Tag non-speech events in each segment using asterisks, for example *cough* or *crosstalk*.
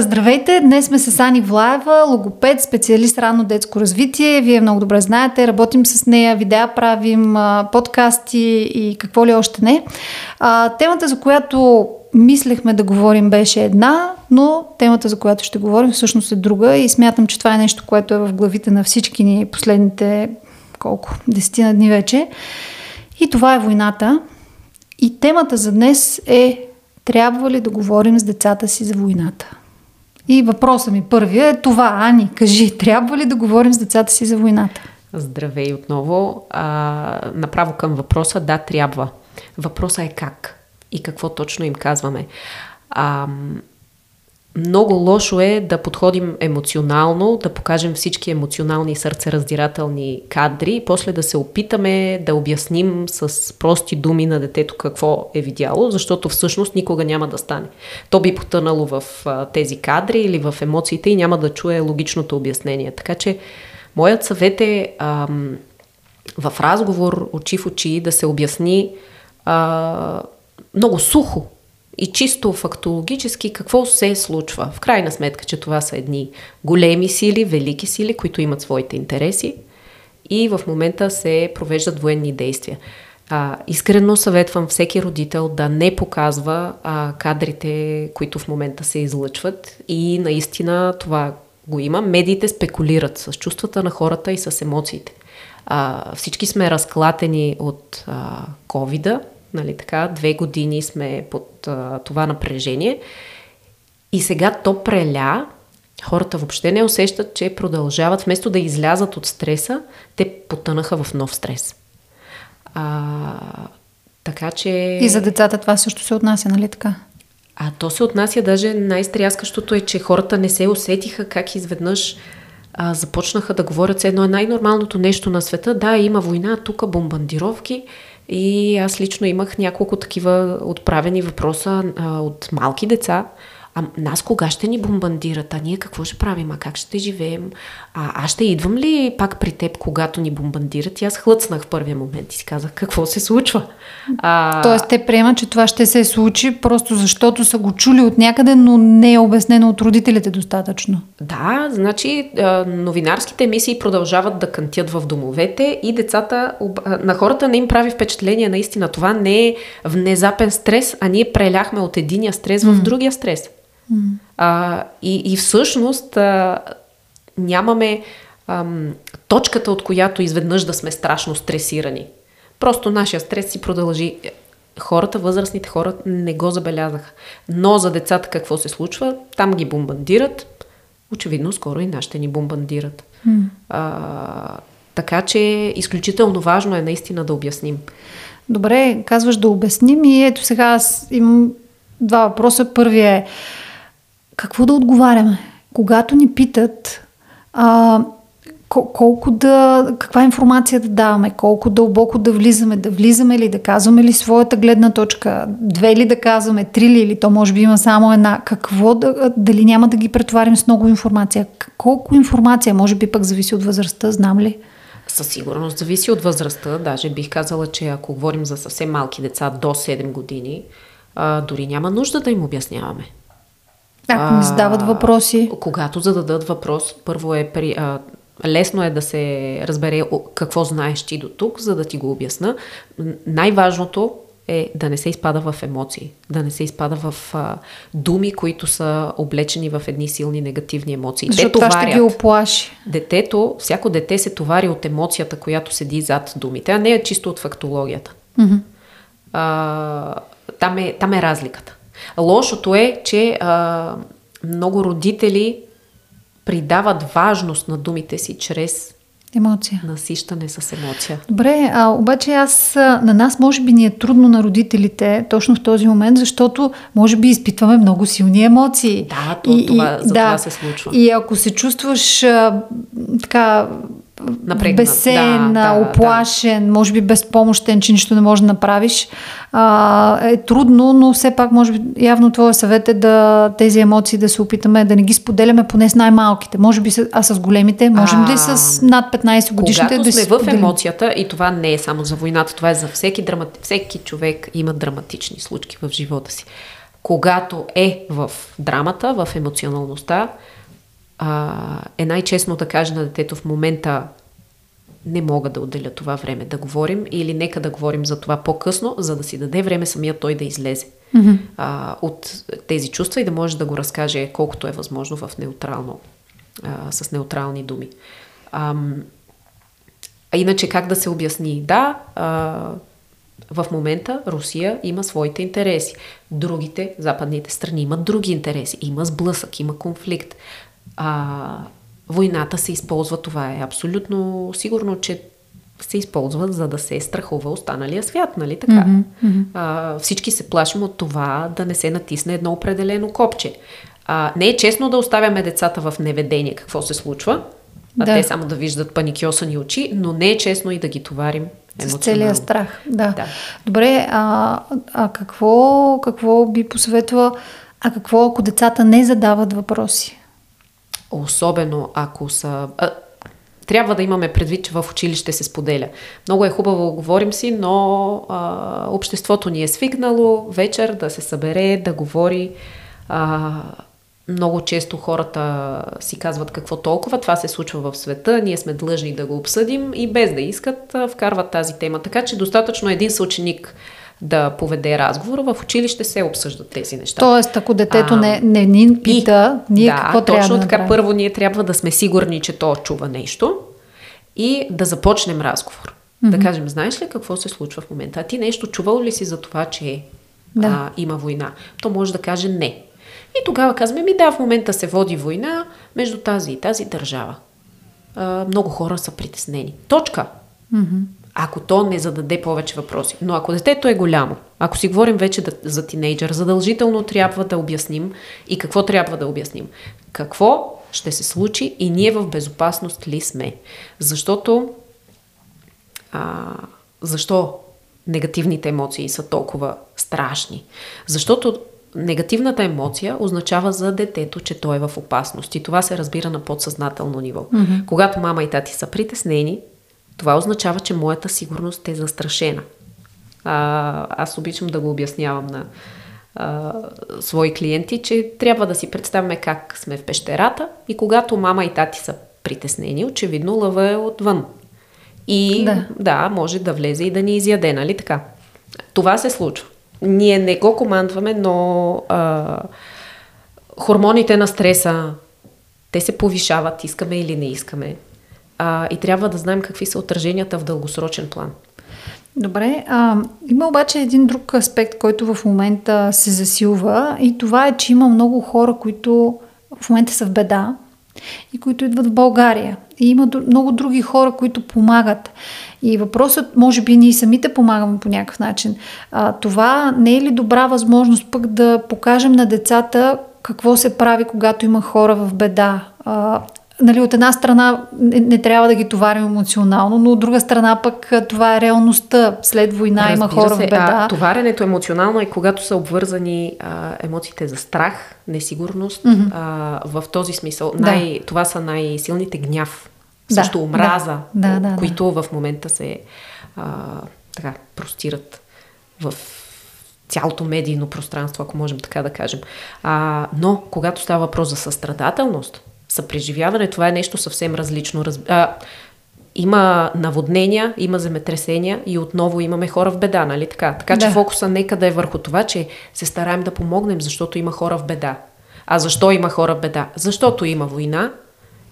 Здравейте, днес сме с Ани Влаева, логопед, специалист ранно детско развитие. Вие много добре знаете, работим с нея, видеа правим, подкасти и какво ли още не. Темата, за която мислехме да говорим беше една, но темата, за която ще говорим всъщност е друга и смятам, че това е нещо, което е в главите на всички ни последните колко, десетина дни вече. И това е войната. И темата за днес е трябва ли да говорим с децата си за войната? И въпросът ми първия е това. Ани, кажи, трябва ли да говорим с децата си за войната? Здравей отново. А, направо към въпроса, да, трябва. Въпросът е как и какво точно им казваме. А, много лошо е да подходим емоционално, да покажем всички емоционални сърцераздирателни кадри и после да се опитаме да обясним с прости думи на детето какво е видяло, защото всъщност никога няма да стане. То би потънало в тези кадри или в емоциите и няма да чуе логичното обяснение. Така че моят съвет е ам, в разговор очи в очи да се обясни а, много сухо и чисто фактологически какво се случва. В крайна сметка, че това са едни големи сили, велики сили, които имат своите интереси и в момента се провеждат военни действия. А, искрено съветвам всеки родител да не показва а, кадрите, които в момента се излъчват и наистина това го има. Медиите спекулират с чувствата на хората и с емоциите. А, всички сме разклатени от ковида, Нали, така, две години сме под а, това напрежение. И сега то преля, хората въобще не усещат, че продължават, вместо да излязат от стреса, те потънаха в нов стрес. А, така че... И за децата това също се отнася, нали така? А то се отнася даже най-стряскащото е, че хората не се усетиха как изведнъж а, започнаха да говорят едно е най-нормалното нещо на света. Да, има война, тук бомбардировки, и аз лично имах няколко такива отправени въпроса а, от малки деца, а нас кога ще ни бомбандират? А ние какво ще правим? А как ще живеем? А аз ще идвам ли пак при теб, когато ни бомбандират? И аз хлъцнах в първия момент и си казах, какво се случва? А... Тоест те приемат, че това ще се случи, просто защото са го чули от някъде, но не е обяснено от родителите достатъчно. Да, значи новинарските емисии продължават да кантят в домовете и децата, на хората не им прави впечатление наистина. Това не е внезапен стрес, а ние преляхме от единия стрес в другия стрес. А, и, и всъщност а, нямаме ам, точката, от която изведнъж да сме страшно стресирани. Просто нашия стрес си продължи. Хората, възрастните хора не го забелязаха. Но за децата какво се случва? Там ги бомбандират. Очевидно, скоро и нашите ни бомбандират. Mm. А, така че изключително важно е наистина да обясним. Добре, казваш да обясним и ето сега аз имам два въпроса. Първият е какво да отговаряме? Когато ни питат а, колко да, каква информация да даваме, колко дълбоко да влизаме, да влизаме ли, да казваме ли своята гледна точка, две ли да казваме, три ли, или то може би има само една, какво да, дали няма да ги претоварим с много информация, колко информация, може би пък зависи от възрастта, знам ли? Със сигурност зависи от възрастта. Даже бих казала, че ако говорим за съвсем малки деца до 7 години, а, дори няма нужда да им обясняваме. Ако ми задават въпроси. Когато зададат въпрос, първо е при, а, лесно е да се разбере какво знаеш ти до тук, за да ти го обясна. Най-важното е да не се изпада в емоции, да не се изпада в а, думи, които са облечени в едни силни негативни емоции. Защото това ще ги оплаши. Детето, всяко дете се товари от емоцията, която седи зад думите, а не е чисто от фактологията. Mm-hmm. А, там, е, там е разликата. Лошото е, че а, много родители придават важност на думите си чрез Емоция. Насищане с емоция. Добре, а обаче аз, на нас може би ни е трудно на родителите точно в този момент, защото може би изпитваме много силни емоции. Да, то, и, това, и, за да, това се случва. И ако се чувстваш а, така Напрегнат. бесен, да, да, оплашен, да. може би безпомощен, че нищо не можеш да направиш, а, е трудно, но все пак може би явно твоя съвет е да тези емоции да се опитаме да не ги споделяме поне с най-малките. Може би, а с големите, можем а, ли с над 15 годишните да сме в емоцията, и това не е само за войната, това е за всеки, драмати... всеки човек има драматични случки в живота си. когато е в драмата, в емоционалността, а, е най-честно да каже на детето в момента не мога да отделя това време да говорим или нека да говорим за това по-късно, за да си даде време самия той да излезе mm-hmm. а, от тези чувства и да може да го разкаже колкото е възможно в неутрално, а, с неутрални думи. А, а иначе как да се обясни? Да, а, в момента Русия има своите интереси. Другите, западните страни имат други интереси. Има сблъсък, има конфликт. А, войната се използва, това е абсолютно сигурно, че се използва, за да се страхува останалия свят, нали така? Mm-hmm. А, всички се плашим от това да не се натисне едно определено копче. А, не е честно да оставяме децата в неведение какво се случва, а да. те само да виждат паникьосани очи, но не е честно и да ги товарим с целия страх, да. да. Добре, а, а какво, какво би посъветвала, а какво ако децата не задават въпроси? Особено ако са... А, трябва да имаме предвид, че в училище се споделя. Много е хубаво, говорим си, но а, обществото ни е свикнало вечер да се събере, да говори. А, много често хората си казват какво толкова, това се случва в света, ние сме длъжни да го обсъдим и без да искат вкарват тази тема. Така че достатъчно един съученик да поведе разговор, в училище се обсъждат тези неща. Тоест, ако детето а, не, не ни пита, и, ние да, какво трябва точно да така. Първо ние трябва да сме сигурни, че то чува нещо и да започнем разговор. Mm-hmm. Да кажем, знаеш ли какво се случва в момента? А ти нещо чувал ли си за това, че да. а, има война? То може да каже не. И тогава казваме, ми да, в момента се води война между тази и тази държава. А, много хора са притеснени. Точка. Mm-hmm. Ако то не зададе повече въпроси. Но ако детето е голямо, ако си говорим вече да, за тинейджър, задължително трябва да обясним и какво трябва да обясним. Какво ще се случи и ние в безопасност ли сме? Защото а, защо негативните емоции са толкова страшни? Защото негативната емоция означава за детето, че той е в опасност. И това се разбира на подсъзнателно ниво. Mm-hmm. Когато мама и тати са притеснени, това означава, че моята сигурност е застрашена. А, аз обичам да го обяснявам на а, свои клиенти, че трябва да си представяме как сме в пещерата и когато мама и тати са притеснени, очевидно лъва е отвън. И да. да, може да влезе и да ни изяде, нали така? Това се случва. Ние не го командваме, но а, хормоните на стреса, те се повишават, искаме или не искаме. А, и трябва да знаем какви са отраженията в дългосрочен план. Добре, а, има обаче един друг аспект, който в момента се засилва и това е, че има много хора, които в момента са в беда и които идват в България. И има много други хора, които помагат. И въпросът, може би ние самите помагаме по някакъв начин. А, това не е ли добра възможност пък да покажем на децата какво се прави, когато има хора в беда? А, нали, от една страна не, не трябва да ги товарим емоционално, но от друга страна пък това е реалността. След война Разбира има хора се, в беда. А, товаренето емоционално е когато са обвързани а, емоциите за страх, несигурност. Mm-hmm. А, в този смисъл най, да. това са най-силните гняв. Да, също омраза, да, да, да, които да. в момента се а, така, простират в цялото медийно пространство, ако можем така да кажем. А, но, когато става въпрос за състрадателност, съпреживяване, това е нещо съвсем различно. А, има наводнения, има земетресения и отново имаме хора в беда, нали така? Така че да. фокуса нека да е върху това, че се стараем да помогнем, защото има хора в беда. А защо има хора в беда? Защото има война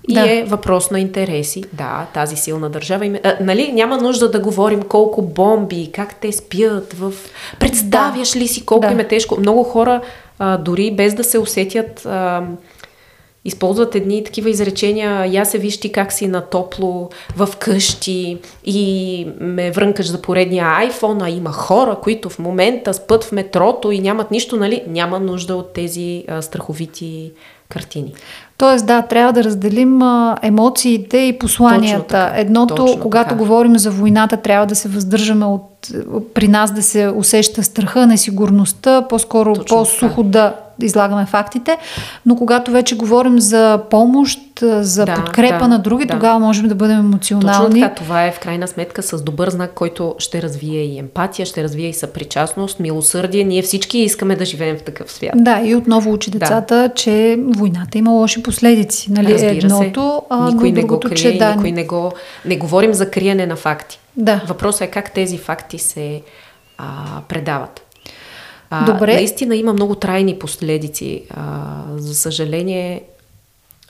и да. е въпрос на интереси. Да, тази силна държава. Има... А, нали, няма нужда да говорим колко бомби, как те спят. В... Представяш ли си колко да. им е тежко? Много хора, а, дори без да се усетят... А, използват едни такива изречения, я се виж ти как си на топло в къщи и ме врънкаш за поредния iPhone, а има хора, които в момента спът в метрото и нямат нищо, нали? Няма нужда от тези а, страховити картини. Тоест, да, трябва да разделим а, емоциите и посланията. Едното, точно когато така. говорим за войната, трябва да се въздържаме от при нас да се усеща страха, несигурността, по-скоро точно по-сухо така. да излагаме фактите, но когато вече говорим за помощ, за да, подкрепа да, на други, да. тогава можем да бъдем емоционални. Точно така, това е в крайна сметка с добър знак, който ще развие и емпатия, ще развие и съпричастност, милосърдие. Ние всички искаме да живеем в такъв свят. Да, и отново учи децата, да. че войната има лоши последици. Нали? Разбира Едното, се. Никой не го крие, че, да, никой не го... Не говорим за криене на факти. Да. Въпросът е как тези факти се а, предават. А, Добре. Наистина има много трайни последици. А, за съжаление,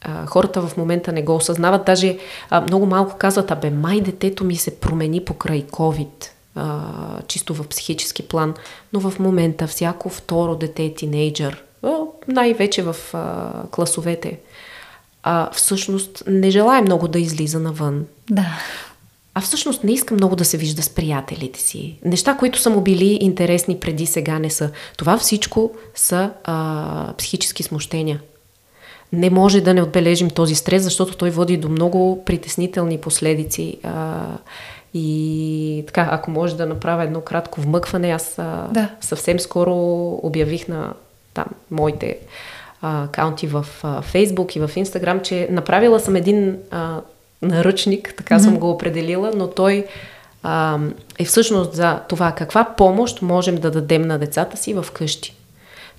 а, хората в момента не го осъзнават. Даже а, много малко казват, абе, май детето ми се промени покрай COVID, а, чисто в психически план. Но в момента всяко второ дете е тинейджър, най-вече в а, класовете, а, всъщност не желая много да излиза навън. Да. А всъщност не искам много да се вижда с приятелите си. Неща, които са му били интересни преди сега не са. Това всичко са а, психически смущения. Не може да не отбележим този стрес, защото той води до много притеснителни последици. А, и така, ако може да направя едно кратко вмъкване, аз а, да. съвсем скоро обявих на там моите акаунти в а, Фейсбук и в Инстаграм, че направила съм един а, наръчник, така mm-hmm. съм го определила, но той а, е всъщност за това каква помощ можем да дадем на децата си в къщи.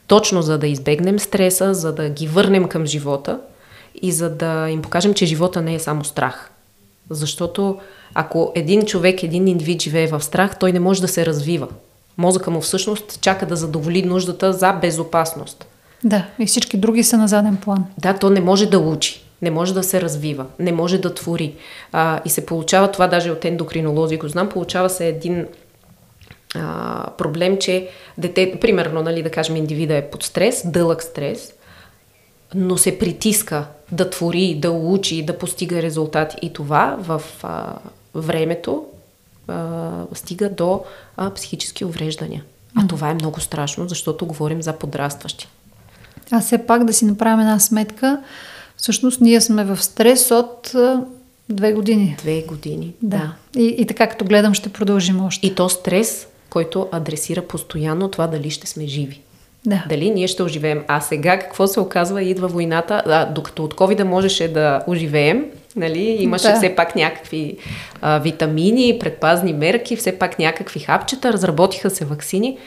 Точно за да избегнем стреса, за да ги върнем към живота и за да им покажем, че живота не е само страх. Защото ако един човек, един индивид живее в страх, той не може да се развива. Мозъка му всъщност чака да задоволи нуждата за безопасност. Да, и всички други са на заден план. Да, то не може да учи не може да се развива, не може да твори. А, и се получава това, даже от ендокринолози го знам, получава се един а, проблем, че дете, примерно, нали, да кажем, индивида е под стрес, дълъг стрес, но се притиска да твори, да учи, да постига резултати. И това в а, времето а, стига до а, психически увреждания. А това е много страшно, защото говорим за подрастващи. А все пак да си направим една сметка. Всъщност ние сме в стрес от две години. Две години, да. да. И, и така като гледам ще продължим още. И то стрес, който адресира постоянно това дали ще сме живи. Да. Дали ние ще оживеем. А сега какво се оказва? Идва войната. А, докато от COVID можеше да оживеем, нали, имаше да. все пак някакви а, витамини, предпазни мерки, все пак някакви хапчета, разработиха се вакцини.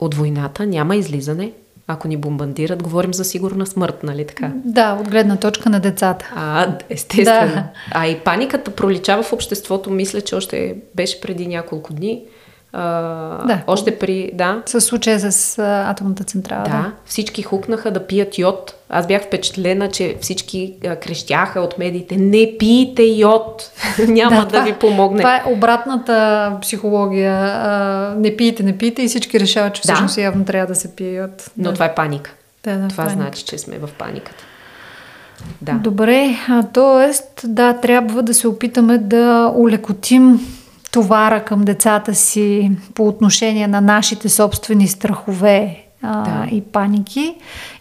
От войната няма излизане ако ни бомбандират, говорим за сигурна смърт, нали така? Да, от гледна точка на децата. А, естествено. Да. А и паниката проличава в обществото, мисля, че още беше преди няколко дни. А, да. Още при... Да. С случая с а, атомната централа. Да. да. Всички хукнаха да пият йод. Аз бях впечатлена, че всички а, крещяха от медиите. Не пийте йод! *laughs* Няма да, да това, ви помогне. Това е обратната психология. А, не пийте, не пийте и всички решават, че всъщност да. явно трябва да се пие йод. Но да. това е паника. Да, да, това паника. значи, че сме в паниката. Да. Добре, т.е. да, трябва да се опитаме да улекотим товара към децата си по отношение на нашите собствени страхове а, да. и паники.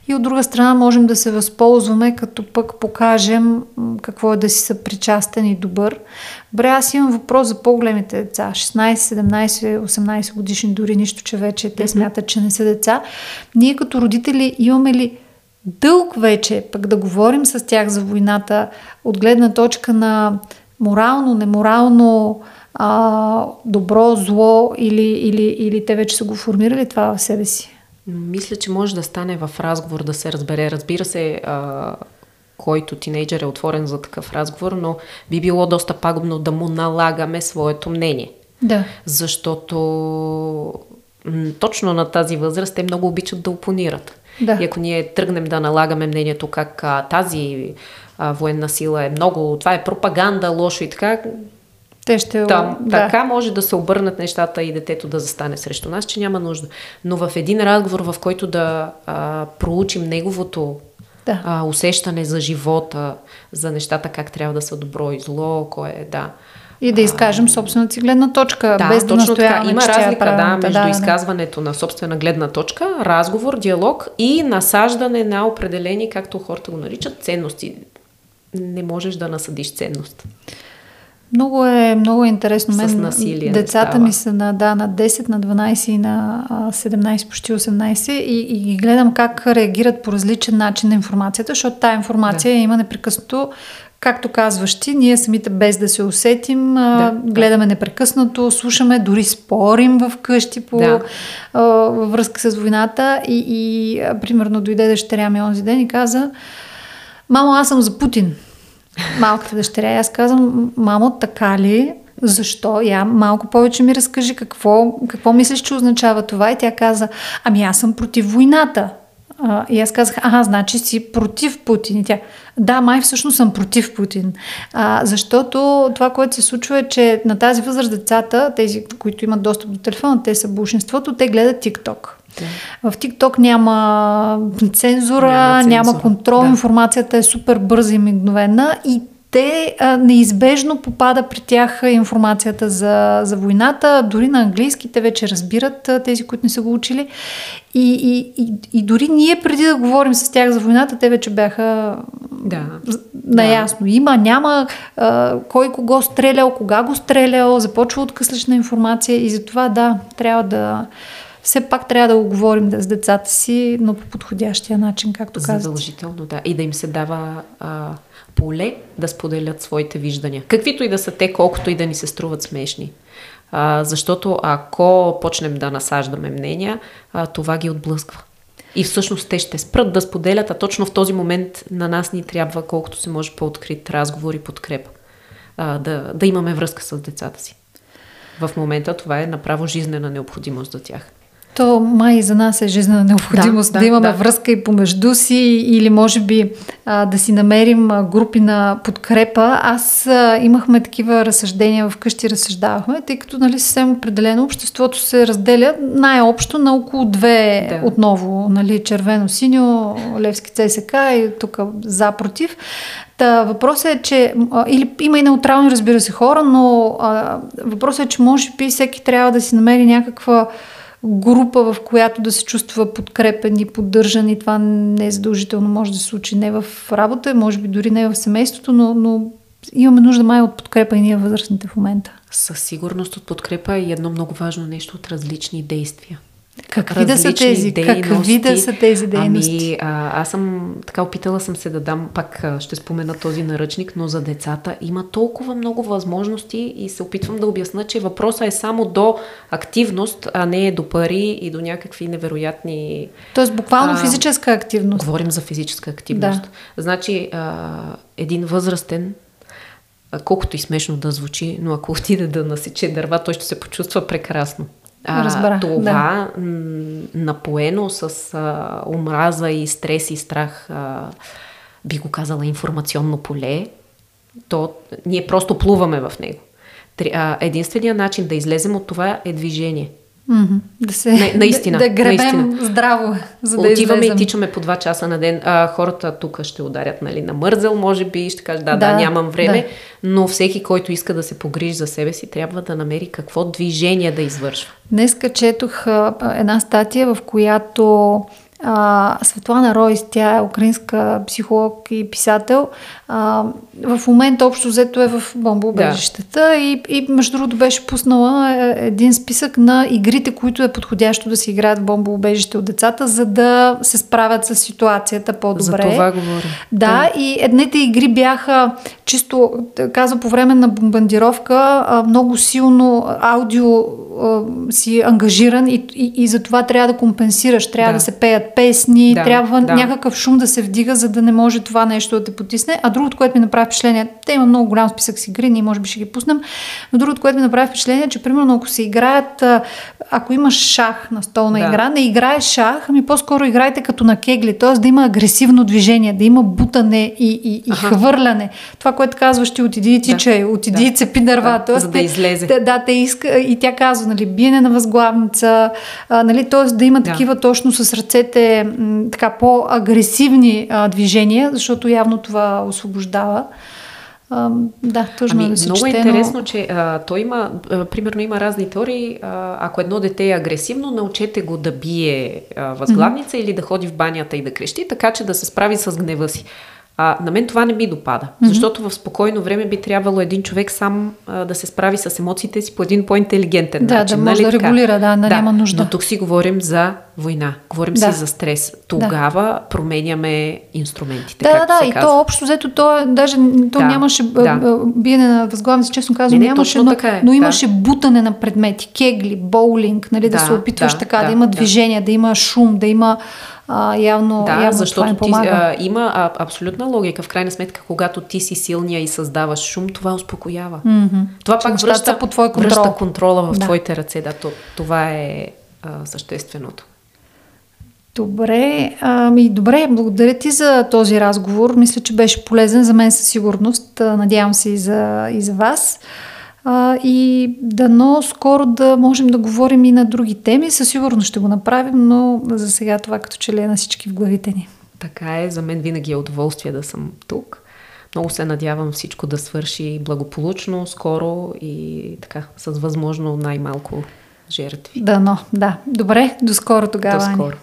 И от друга страна можем да се възползваме, като пък покажем какво е да си съпричастен и добър. Бре, аз имам въпрос за по-големите деца. 16, 17, 18 годишни, дори нищо, че вече те смятат, че не са деца. Ние като родители имаме ли дълг вече пък да говорим с тях за войната от гледна точка на морално, неморално, а, добро, зло или, или, или те вече са го формирали това в себе си? Мисля, че може да стане в разговор да се разбере. Разбира се, а, който тинейджър е отворен за такъв разговор, но би било доста пагубно да му налагаме своето мнение. Да. Защото точно на тази възраст те много обичат да опонират. Да. И ако ние тръгнем да налагаме мнението как а, тази а, военна сила е много, това е пропаганда, лошо и така, те ще... Там, да. Така може да се обърнат нещата и детето да застане срещу нас, че няма нужда. Но в един разговор, в който да а, проучим неговото да. а, усещане за живота, за нещата как трябва да са добро и зло, кое е, да. И да изкажем собствената си гледна точка, да, без да точно така. Има е разлика, е да, между да, изказването да. на собствена гледна точка, разговор, диалог и насаждане на определени, както хората го наричат, ценности. Не можеш да насъдиш ценност. Много е, много е интересно. Мен, с насилие децата ми са на, да, на 10, на 12 и на 17, почти 18 и, и гледам как реагират по различен начин на информацията, защото тая информация да. има непрекъснато Както казваш ти, ние самите без да се усетим, да, гледаме да. непрекъснато, слушаме, дори спорим в къщи по, да. а, във връзка с войната и, и а, примерно дойде дъщеря ми онзи ден и каза Мамо, аз съм за Путин. Малката дъщеря. И аз казвам, мамо, така ли? Защо? Я малко повече ми разкажи какво, какво мислиш, че означава това. И тя каза, ами аз съм против войната. А, и аз казах, ага, значи си против Путин. И тя, да, май всъщност съм против Путин. А, защото това, което се случва е, че на тази възраст децата, тези, които имат достъп до телефона, те са большинството, те гледат ТикТок. Да. В ТикТок няма цензура, няма, цензура. няма контрол, да. информацията е супер бърза и мигновена и те а, неизбежно попада при тях информацията за, за войната. Дори на английски те вече разбират а, тези, които не са го учили. И, и, и, и дори ние преди да говорим с тях за войната, те вече бяха да. наясно. Да. Има, няма а, кой кого стрелял, кога го стрелял, започва откъслична информация и затова да, трябва да все пак трябва да го говорим с децата си, но по подходящия начин, както казвате. Задължително, да. И да им се дава а, поле да споделят своите виждания. Каквито и да са те, колкото и да ни се струват смешни. А, защото ако почнем да насаждаме мнения, а, това ги отблъсква. И всъщност те ще спрат да споделят, а точно в този момент на нас ни трябва колкото се може по-открит разговор и подкрепа. А, да, да имаме връзка с децата си. В момента това е направо жизнена необходимост за тях. То май за нас е жизнена необходимост да, да, да имаме да. връзка и помежду си или може би а, да си намерим групи на подкрепа. Аз а, имахме такива разсъждения вкъщи, разсъждавахме, тъй като нали, съвсем определено обществото се разделя най-общо на около две да. отново. Нали, червено-синьо, Левски ЦСК и тук за-против. Та, въпросът е, че или има и неутрални, разбира се, хора, но а, въпросът е, че може би всеки трябва да си намери някаква група, в която да се чувства подкрепен и поддържан и това не е задължително, може да се случи не в работа, може би дори не в семейството, но, но имаме нужда май от подкрепа и ние възрастните в момента. Със сигурност от подкрепа и едно много важно нещо от различни действия. Какви да са тези? Дейности. Какви да са тези дейности? Ами, а, аз съм така опитала съм се да дам, пак ще спомена този наръчник, но за децата има толкова много възможности и се опитвам да обясна, че въпросът е само до активност, а не до пари и до някакви невероятни... Тоест буквално а, физическа активност. Говорим за физическа активност. Да. Значи, а, един възрастен колкото и смешно да звучи, но ако отиде да насече дърва, той ще се почувства прекрасно. А, Разбрах, това да. напоено с а, омраза и стрес и страх, а, би го казала информационно поле, то ние просто плуваме в него. Единственият начин да излезем от това е движение. Mm-hmm. Да се, На, наистина. Да, да гребем наистина. здраво, за да Отиваме излезем. и тичаме по два часа на ден. А, хората тук ще ударят нали, на мързел, може би, ще кажат да, да, да, нямам време, да. но всеки, който иска да се погрижи за себе си, трябва да намери какво движение да извършва. Днеска четох а, една статия, в която а, Светлана Ройс, тя е украинска психолог и писател. А, в момента общо взето е в бомбоубежищата да. и, и между другото беше пуснала е, един списък на игрите, които е подходящо да се играят в бомбоубежище от децата, за да се справят с ситуацията по-добре. За това говоря. Да, да, и едните игри бяха чисто, казва, по време на бомбардировка много силно аудио си ангажиран и, и, и за това трябва да компенсираш, трябва да, да се пеят песни, да, трябва да. някакъв шум да се вдига, за да не може това нещо да те потисне. А другото, което ми направи впечатление, те има много голям списък с игри, ние може би ще ги пуснем, но другото, което ми направи впечатление, че примерно ако се играят, ако имаш шах на столна да. игра, не играеш шах, ами по-скоро играйте като на кегли, т.е. да има агресивно движение, да има бутане и, и, и хвърляне. Това, което казваш ти, отиди и тичай, да. отиди и да. цепи дърва. Да, за да излезе. Да, да, те иска, и тя казва, нали, биене на възглавница, а, нали, т.е. да има да. такива точно с ръцете м, така по-агресивни а, движения, защото явно това освобождава. А, да, точно ами, да се Много чете, е интересно, но... че а, той има, а, примерно има разни теории. А, ако едно дете е агресивно, научете го да бие а, възглавница mm-hmm. или да ходи в банята и да крещи, така че да се справи с гнева си. А, на мен това не ми допада, mm-hmm. защото в спокойно време би трябвало един човек сам а, да се справи с емоциите си по един по-интелигентен да, начин. Да, да може нали да регулира, да, да, няма нужда. Но тук си говорим за война, говорим да. си за стрес. Тогава да. променяме инструментите. Да, да, и казва. то общо взето, то е, даже то да, нямаше да. биене на възглавници, честно казвам, не, не, нямаше, но, така е, но имаше да. бутане на предмети, кегли, боулинг, нали, да, да се опитваш да, така, да, да има движение, да. да има шум, да има а, явно, да, явно защото това ти, а, има а, абсолютна логика. В крайна сметка, когато ти си силния и създаваш шум, това успокоява. Mm-hmm. Това Че пак връща, по твой контрол. връща контрола в да. твоите ръце. Да, то, това е а, същественото. Добре, ами добре, благодаря ти за този разговор. Мисля, че беше полезен за мен със сигурност. Надявам се и за, и за вас а, и дано скоро да можем да говорим и на други теми. Със сигурност ще го направим, но за сега това като че ли е на всички в главите ни. Така е, за мен винаги е удоволствие да съм тук. Много се надявам всичко да свърши благополучно, скоро и така, с възможно най-малко жертви. Дано, да. Добре, до скоро тогава. До скоро.